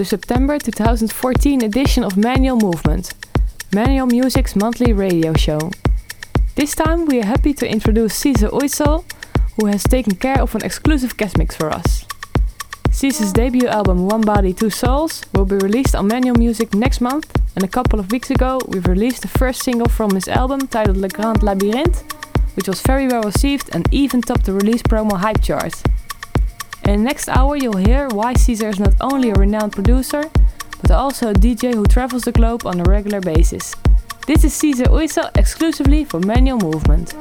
The September 2014 edition of Manual Movement, Manual Music's monthly radio show. This time we are happy to introduce Cesar Uysal, who has taken care of an exclusive guest mix for us. Cesar's debut album One Body Two Souls will be released on Manual Music next month, and a couple of weeks ago we've released the first single from his album titled Le Grand Labyrinthe, which was very well received and even topped the release promo hype chart. In the next hour, you'll hear why Cesar is not only a renowned producer, but also a DJ who travels the globe on a regular basis. This is Cesar Uysal exclusively for Manual Movement.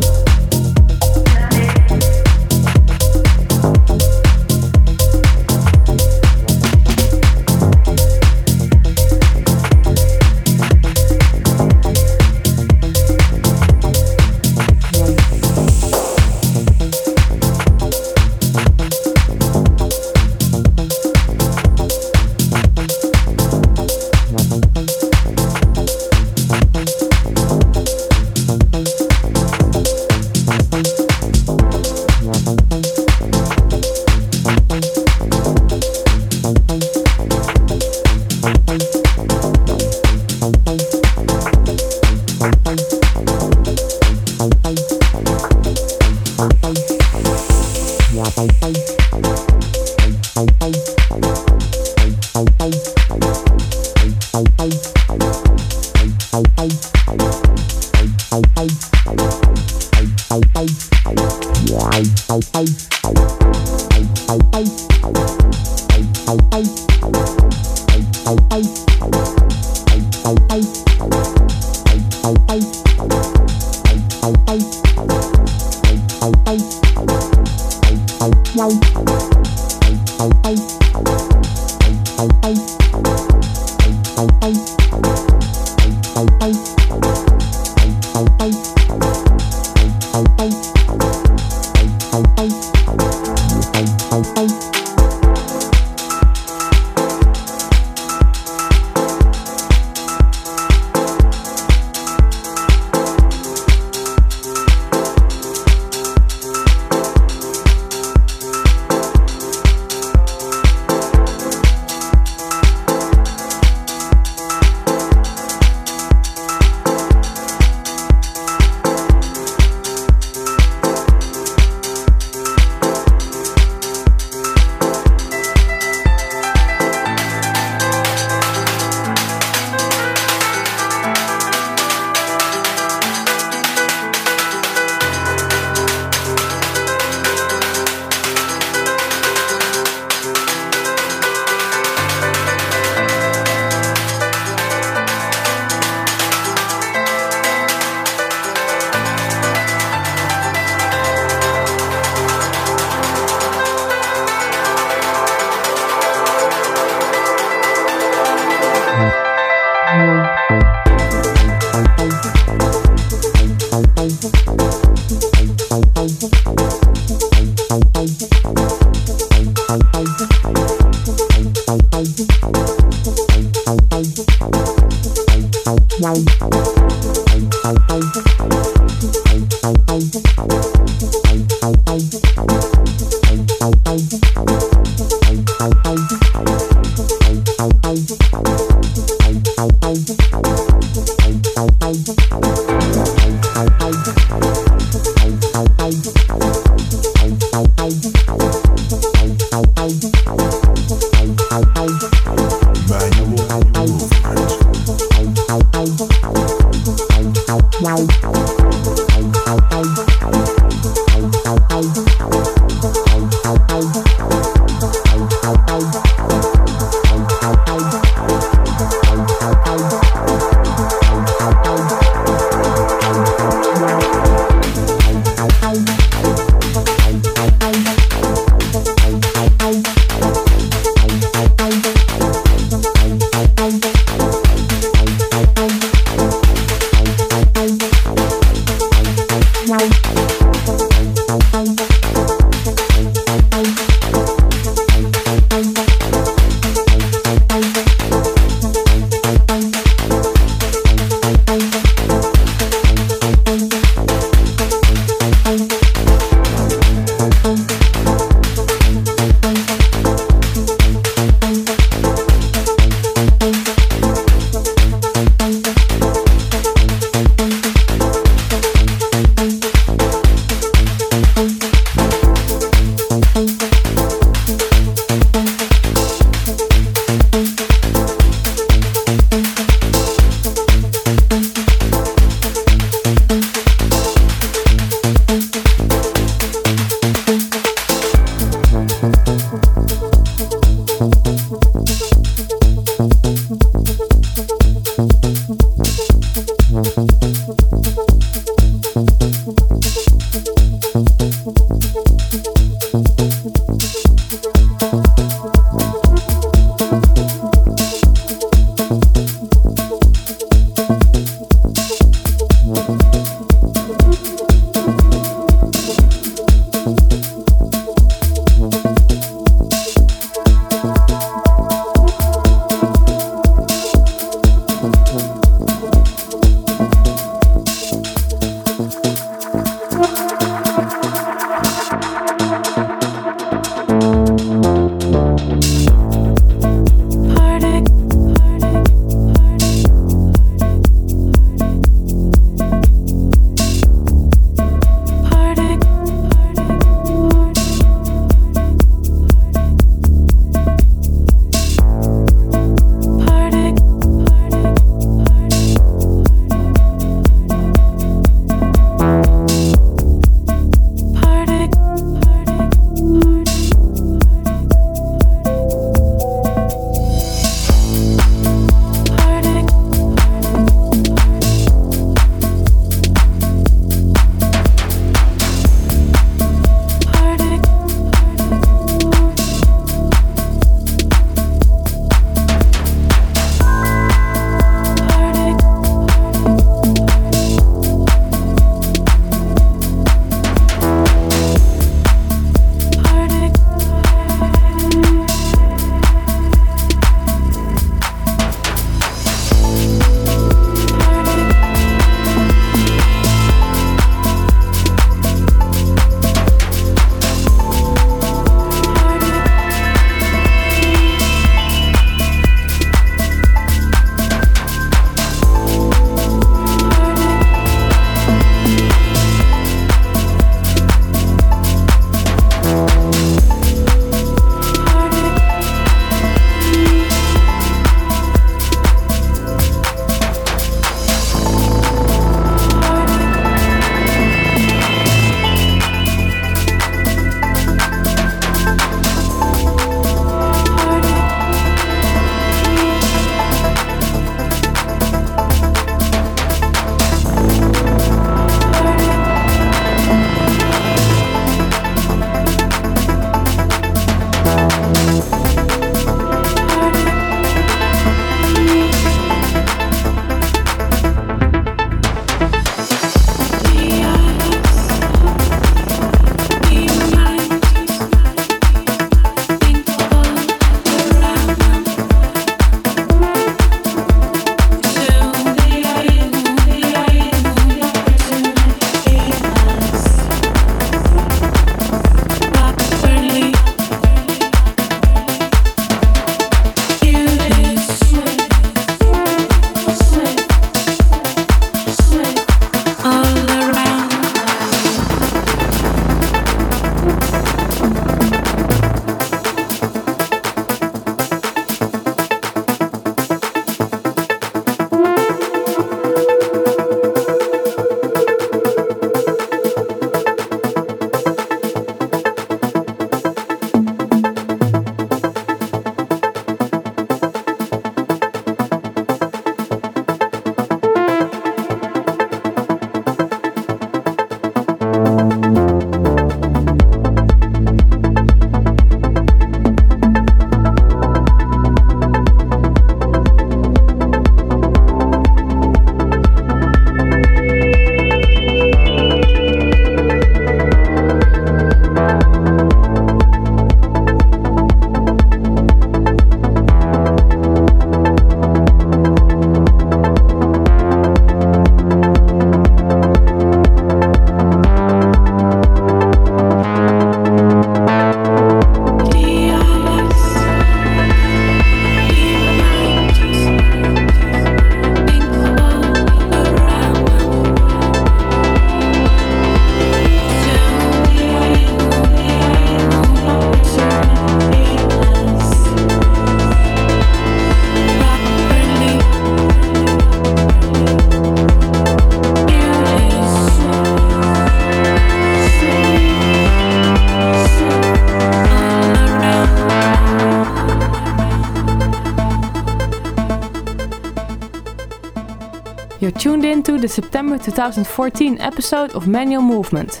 You're tuned in to the September 2014 episode of Manual Movement.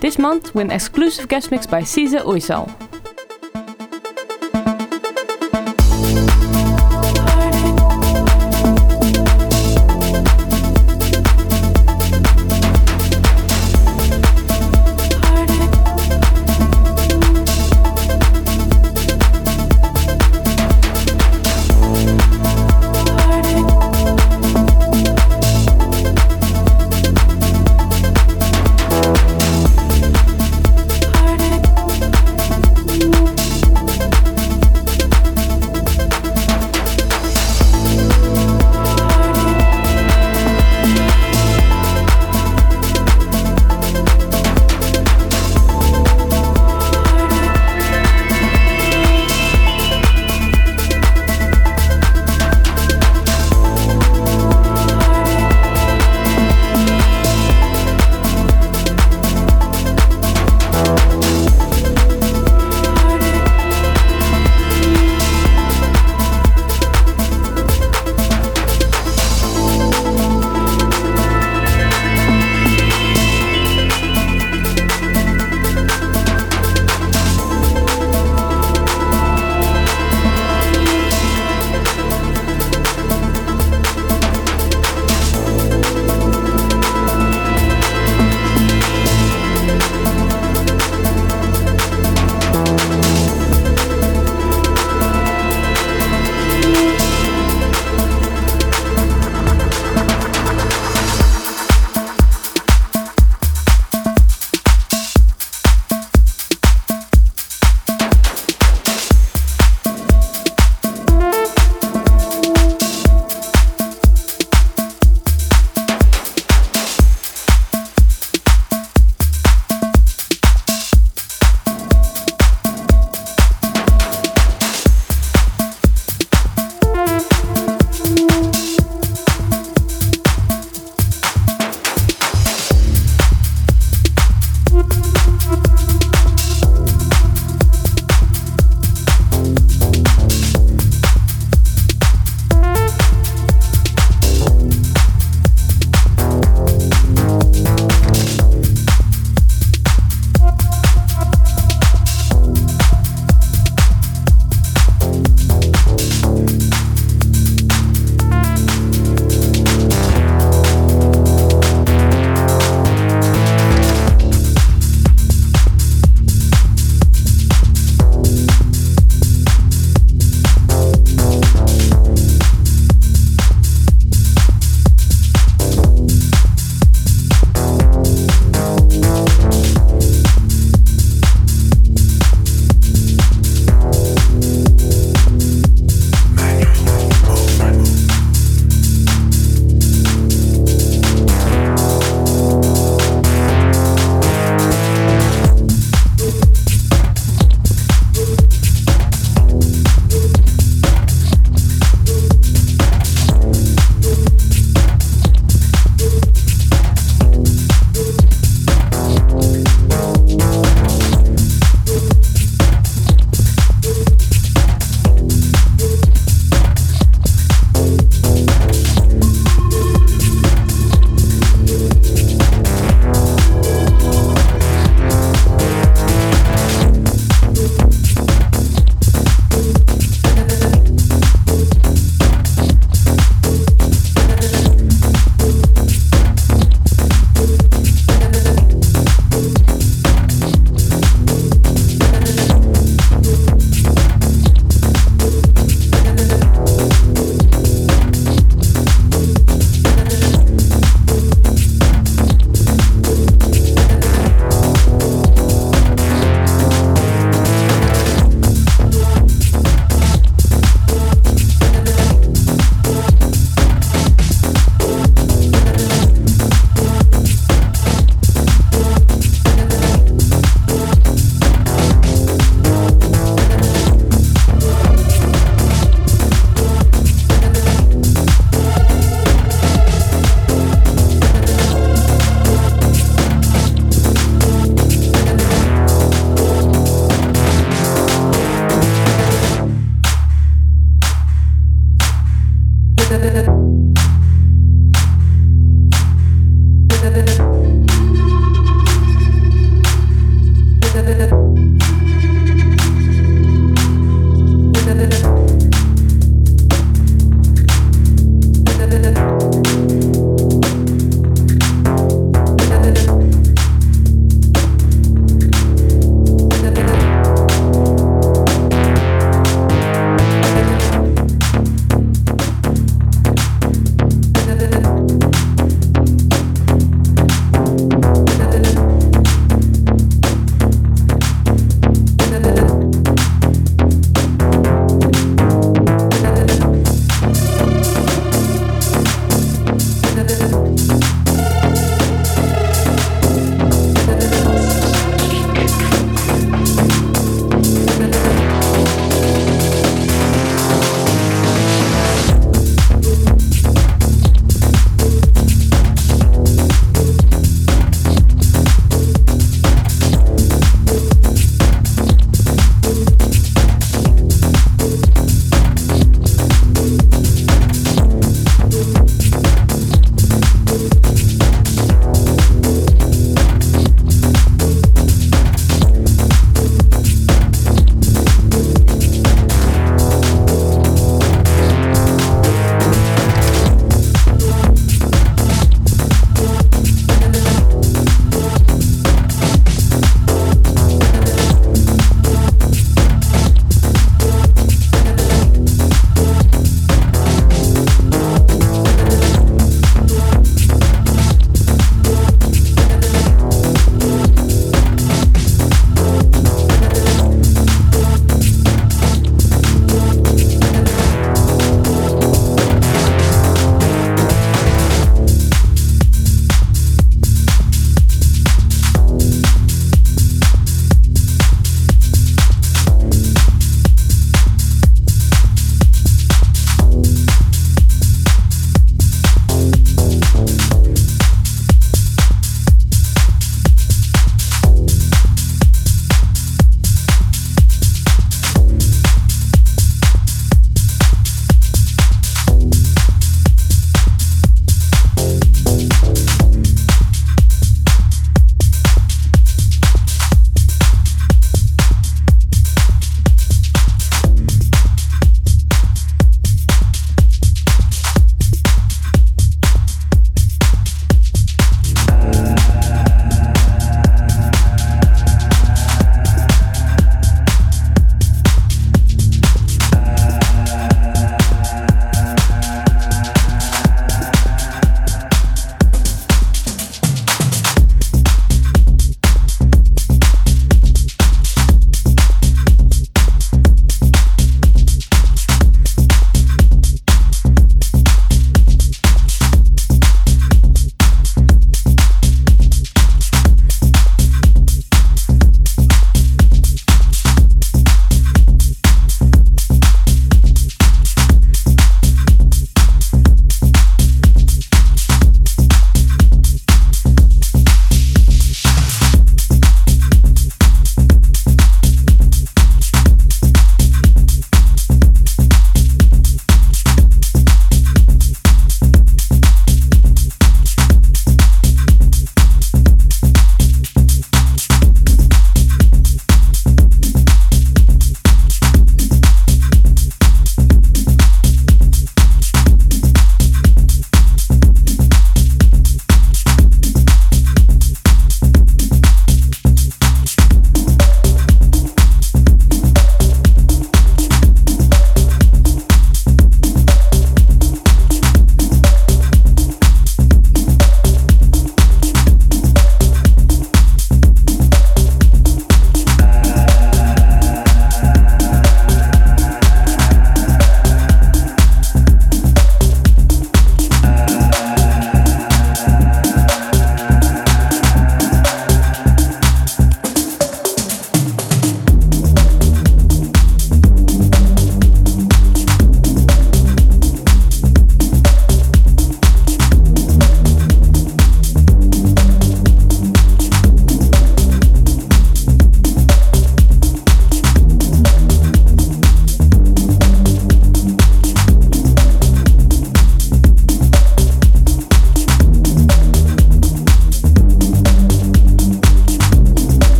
This month with an exclusive guest mix by Cesar Uysal.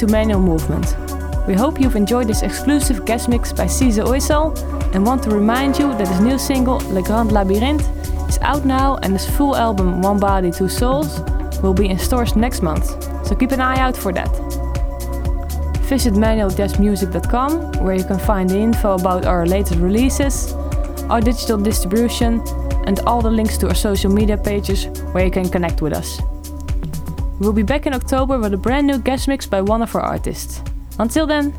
Into Manual Movement. We hope you've enjoyed this exclusive guest mix by Cesar Uysal and want to remind you that his new single Le Grand Labyrinthe is out now and his full album One Body Two Souls will be in stores next month, so keep an eye out for that. Visit manual-music.com where you can find the info about our latest releases, our digital distribution, and all the links to our social media pages where you can connect with us. We'll be back in October with a brand new guest mix by one of our artists. Until then,